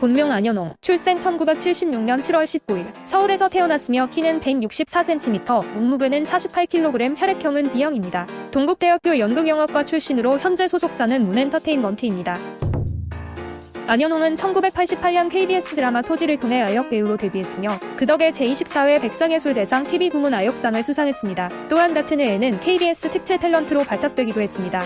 본명 안현홍, 출생 1976년 7월 19일, 서울에서 태어났으며 키는 164cm, 몸무게는 48kg, 혈액형은 B형입니다. 동국대학교 연극영화과 출신으로 현재 소속사는 문엔터테인먼트입니다. 안현홍은 1988년 KBS 드라마 토지를 통해 아역 배우로 데뷔했으며 그 덕에 제24회 백상예술대상 TV 부문 아역상을 수상했습니다. 또한 같은 해에는 KBS 특채 탤런트로 발탁되기도 했습니다.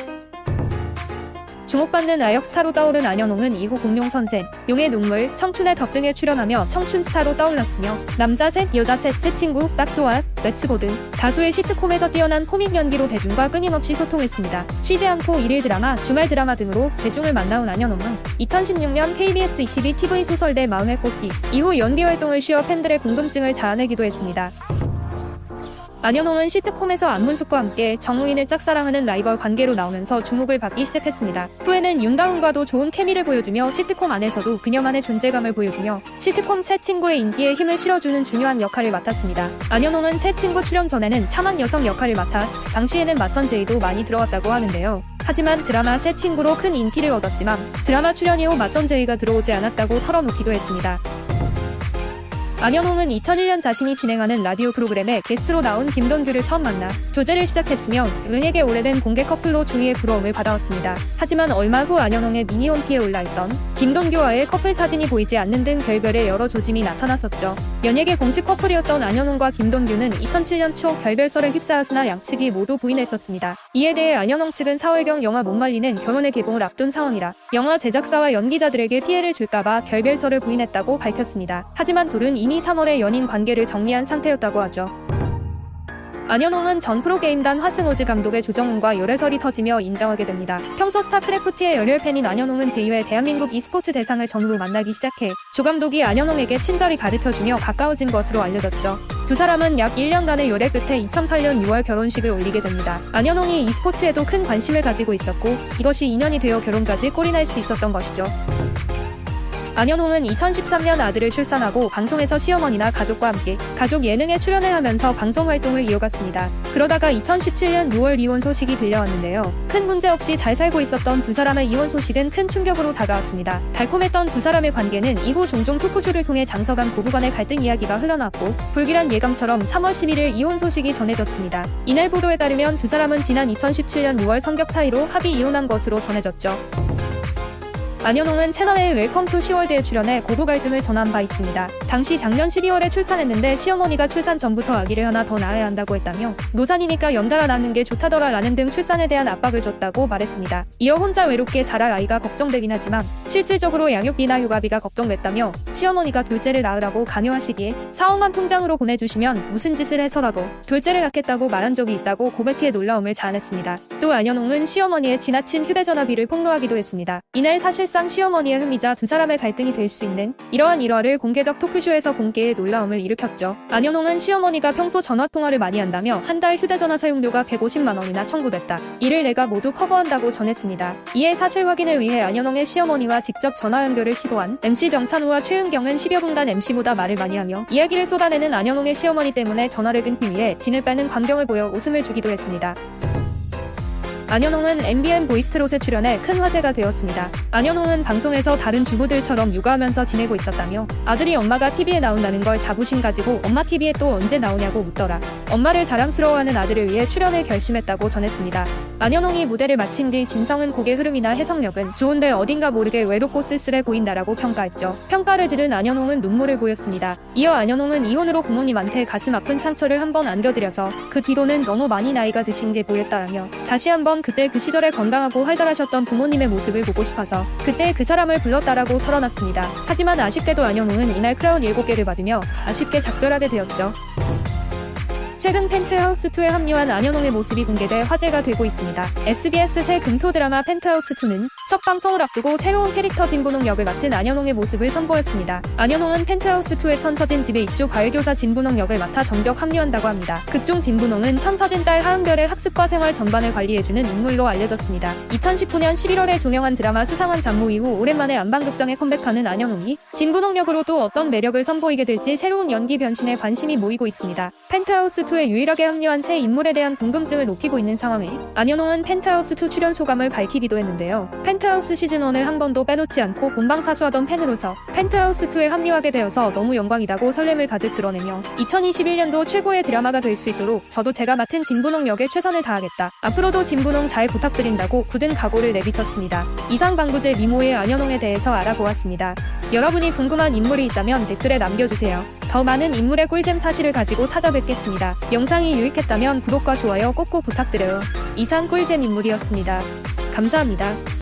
주목받는 아역 스타로 떠오른 안연홍은 이후 공룡 선생, 용의 눈물, 청춘의 덫 등에 출연하며 청춘 스타로 떠올랐으며 남자 셋, 여자 셋, 세 친구, 딱 좋아, Let's go 등 다수의 시트콤에서 뛰어난 코믹 연기로 대중과 끊임없이 소통했습니다. 쉬지 않고 일일 드라마, 주말 드라마 등으로 대중을 만나온 안연홍은 2016년 KBS 2TV TV 소설 마음의 꽃비 이후 연기 활동을 쉬어 팬들의 궁금증을 자아내기도 했습니다. 안연홍은 시트콤에서 안문숙과 함께 정웅인을 짝사랑하는 라이벌 관계로 나오면서 주목을 받기 시작했습니다. 후에는 윤다훈과도 좋은 케미를 보여주며 시트콤 안에서도 그녀만의 존재감을 보여주며 시트콤 세 친구의 인기에 힘을 실어주는 중요한 역할을 맡았습니다. 안연홍은 세 친구 출연 전에는 참한 여성 역할을 맡아 당시에는 맞선 제의도 많이 들어왔다고 하는데요. 하지만 드라마 새 친구로 큰 인기를 얻었지만 드라마 출연 이후 맞선 제의가 들어오지 않았다고 털어놓기도 했습니다. 안현홍은 2001년 자신이 진행하는 라디오 프로그램에 게스트로 나온 김동규를 처음 만나 교제를 시작했으며 은에게 오래된 공개 커플로 주위의 부러움을 받아왔습니다. 하지만 얼마 후 안현홍의 미니홈피에 올라있던 김동규와의 커플 사진이 보이지 않는 등 별별의 여러 조짐이 나타났었죠. 연예계 공식 커플이었던 안현홍과 김동규는 2007년 초 별별설에 휩싸였으나 양측이 모두 부인했었습니다. 이에 대해 안현홍 측은 4월경 영화 못 말리는 결혼의 개봉을 앞둔 상황이라 영화 제작사와 연기자들에게 피해를 줄까봐 결별설을 부인했다고 밝혔습니다. 하지만 둘은 이미 이미 3월에 연인 관계를 정리한 상태였다고 하죠. 안현홍은 전 프로게임단 화승오즈 감독의 조정훈과 열애설이 터지며 인정하게 됩니다. 평소 스타크래프트의 열혈 팬인 안현홍은 제2회 대한민국 e스포츠 대상을 전후로 만나기 시작해 조 감독이 안현홍에게 친절히 가르쳐주며 가까워진 것으로 알려졌죠. 두 사람은 약 1년간의 열애 끝에 2008년 6월 결혼식을 올리게 됩니다. 안현홍이 e스포츠에도 큰 관심을 가지고 있었고 이것이 인연이 되어 결혼까지 꼴이 날수 있었던 것이죠. 안현홍은 2013년 아들을 출산하고 방송에서 시어머니나 가족과 함께 가족 예능에 출연을 하면서 방송 활동을 이어갔습니다. 그러다가 2017년 6월 이혼 소식이 들려왔는데요. 큰 문제 없이 잘 살고 있었던 두 사람의 이혼 소식은 큰 충격으로 다가왔습니다. 달콤했던 두 사람의 관계는 이후 종종 토크쇼를 통해 장서간 고부 간의 갈등 이야기가 흘러나왔고 불길한 예감처럼 3월 11일 이혼 소식이 전해졌습니다. 이날 보도에 따르면 두 사람은 지난 2017년 6월 성격 사이로 합의 이혼한 것으로 전해졌죠. 안연홍은 채널A Welcome to 시월드에 출연해 고부 갈등을 전한 바 있습니다. 당시 작년 12월에 출산했는데 시어머니가 출산 전부터 아기를 하나 더 낳아야 한다고 했다며 노산이니까 연달아 낳는 게 좋다더라 라는 등 출산에 대한 압박을 줬다고 말했습니다. 이어 혼자 외롭게 자랄 아이가 걱정되긴 하지만 실질적으로 양육비나 육아비가 걱정됐다며 시어머니가 둘째를 낳으라고 강요하시기에 4억만 통장으로 보내주시면 무슨 짓을 해서라도 둘째를 낳겠다고 말한 적이 있다고 고백해 놀라움을 자아냈습니다. 또 안연홍은 시어머니의 지나친 휴대전화비를 폭로하기도 했습니다. 이날 사실 사실상 시어머니의 흠이자 두 사람의 갈등이 될 수 있는 이러한 일화를 공개적 토크쇼에서 공개해 놀라움을 일으켰죠. 안연홍은 시어머니가 평소 전화통화를 많이 한다며 한 달 휴대전화 사용료가 150만 원이나 청구됐다. 이를 내가 모두 커버한다고 전했습니다. 이에 사실 확인을 위해 안현홍의 시어머니와 직접 전화 연결을 시도한 MC 정찬우와 최은경은 10여 분간 MC보다 말을 많이 하며 이야기를 쏟아내는 안현홍의 시어머니 때문에 전화를 끊기 위해 진을 빼는 광경을 보여 웃음을 주기도 했습니다. 안현홍은 MBN 보이스트롯에 출연해 큰 화제가 되었습니다. 안현홍은 방송에서 다른 주부들처럼 육아하면서 지내고 있었다며 아들이 엄마가 TV에 나온다는 걸 자부심 가지고 엄마 TV에 또 언제 나오냐고 묻더라. 엄마를 자랑스러워하는 아들을 위해 출연을 결심했다고 전했습니다. 안현홍이 무대를 마친 뒤 진성은 곡의 흐름이나 해석력은 좋은데 어딘가 모르게 외롭고 쓸쓸해 보인다라고 평가했죠. 평가를 들은 안현홍은 눈물을 보였습니다. 이어 안현홍은 이혼으로 부모님한테 가슴 아픈 상처를 한번 안겨드려서 그 뒤로는 너무 많이 나이가 드신 게 보였다라며 다시 한번 그때 그 시절에 건강하고 활달하셨던 부모님의 모습을 보고 싶어서 그때 그 사람을 불렀다라고 털어놨습니다. 하지만 아쉽게도 안현웅은 이날 크라운 7개를 받으며 아쉽게 작별하게 되었죠. 최근 펜트하우스2에 합류한 안연홍의 모습이 공개돼 화제가 되고 있습니다. SBS 새 금토 드라마 펜트하우스2는 첫 방송을 앞두고 새로운 캐릭터 진분홍 역을 맡은 안연홍의 모습을 선보였습니다. 안연홍은 펜트하우스2의 천서진 집에 입주 과외교사 진분홍 역을 맡아 전격 합류한다고 합니다. 극중 진분홍은 천서진 딸 하은별의 학습과 생활 전반을 관리해주는 인물로 알려졌습니다. 2019년 11월에 종영한 드라마 수상한 장모 이후 오랜만에 안방극장에 컴백하는 안연홍이 진분홍 역으로 또 어떤 매력을 선보이게 될지 새로운 연기 변신에 관심이 모이고 있습니다. 펜트하우스 펜트하우스2에 유일하게 합류한 새 인물에 대한 궁금증을 높이고 있는 상황에 안연홍은 펜트하우스2 출연 소감을 밝히기도 했는데요. 펜트하우스 시즌1을 한 번도 빼놓지 않고 본방사수하던 팬으로서 펜트하우스2에 합류하게 되어서 너무 영광이다고 설렘을 가득 드러내며 2021년도 최고의 드라마가 될 수 있도록 저도 제가 맡은 진분홍 역에 최선을 다하겠다. 앞으로도 진분홍 잘 부탁드린다고 굳은 각오를 내비쳤습니다. 이상 방구제 미모의 안현홍에 대해서 알아보았습니다. 여러분이 궁금한 인물이 있다면 댓글에 남겨주세요. 더 많은 인물의 꿀잼 사실을 가지고 찾아뵙겠습니다. 영상이 유익했다면 구독과 좋아요 꼭꼭 부탁드려요. 이상 꿀잼 인물이었습니다. 감사합니다.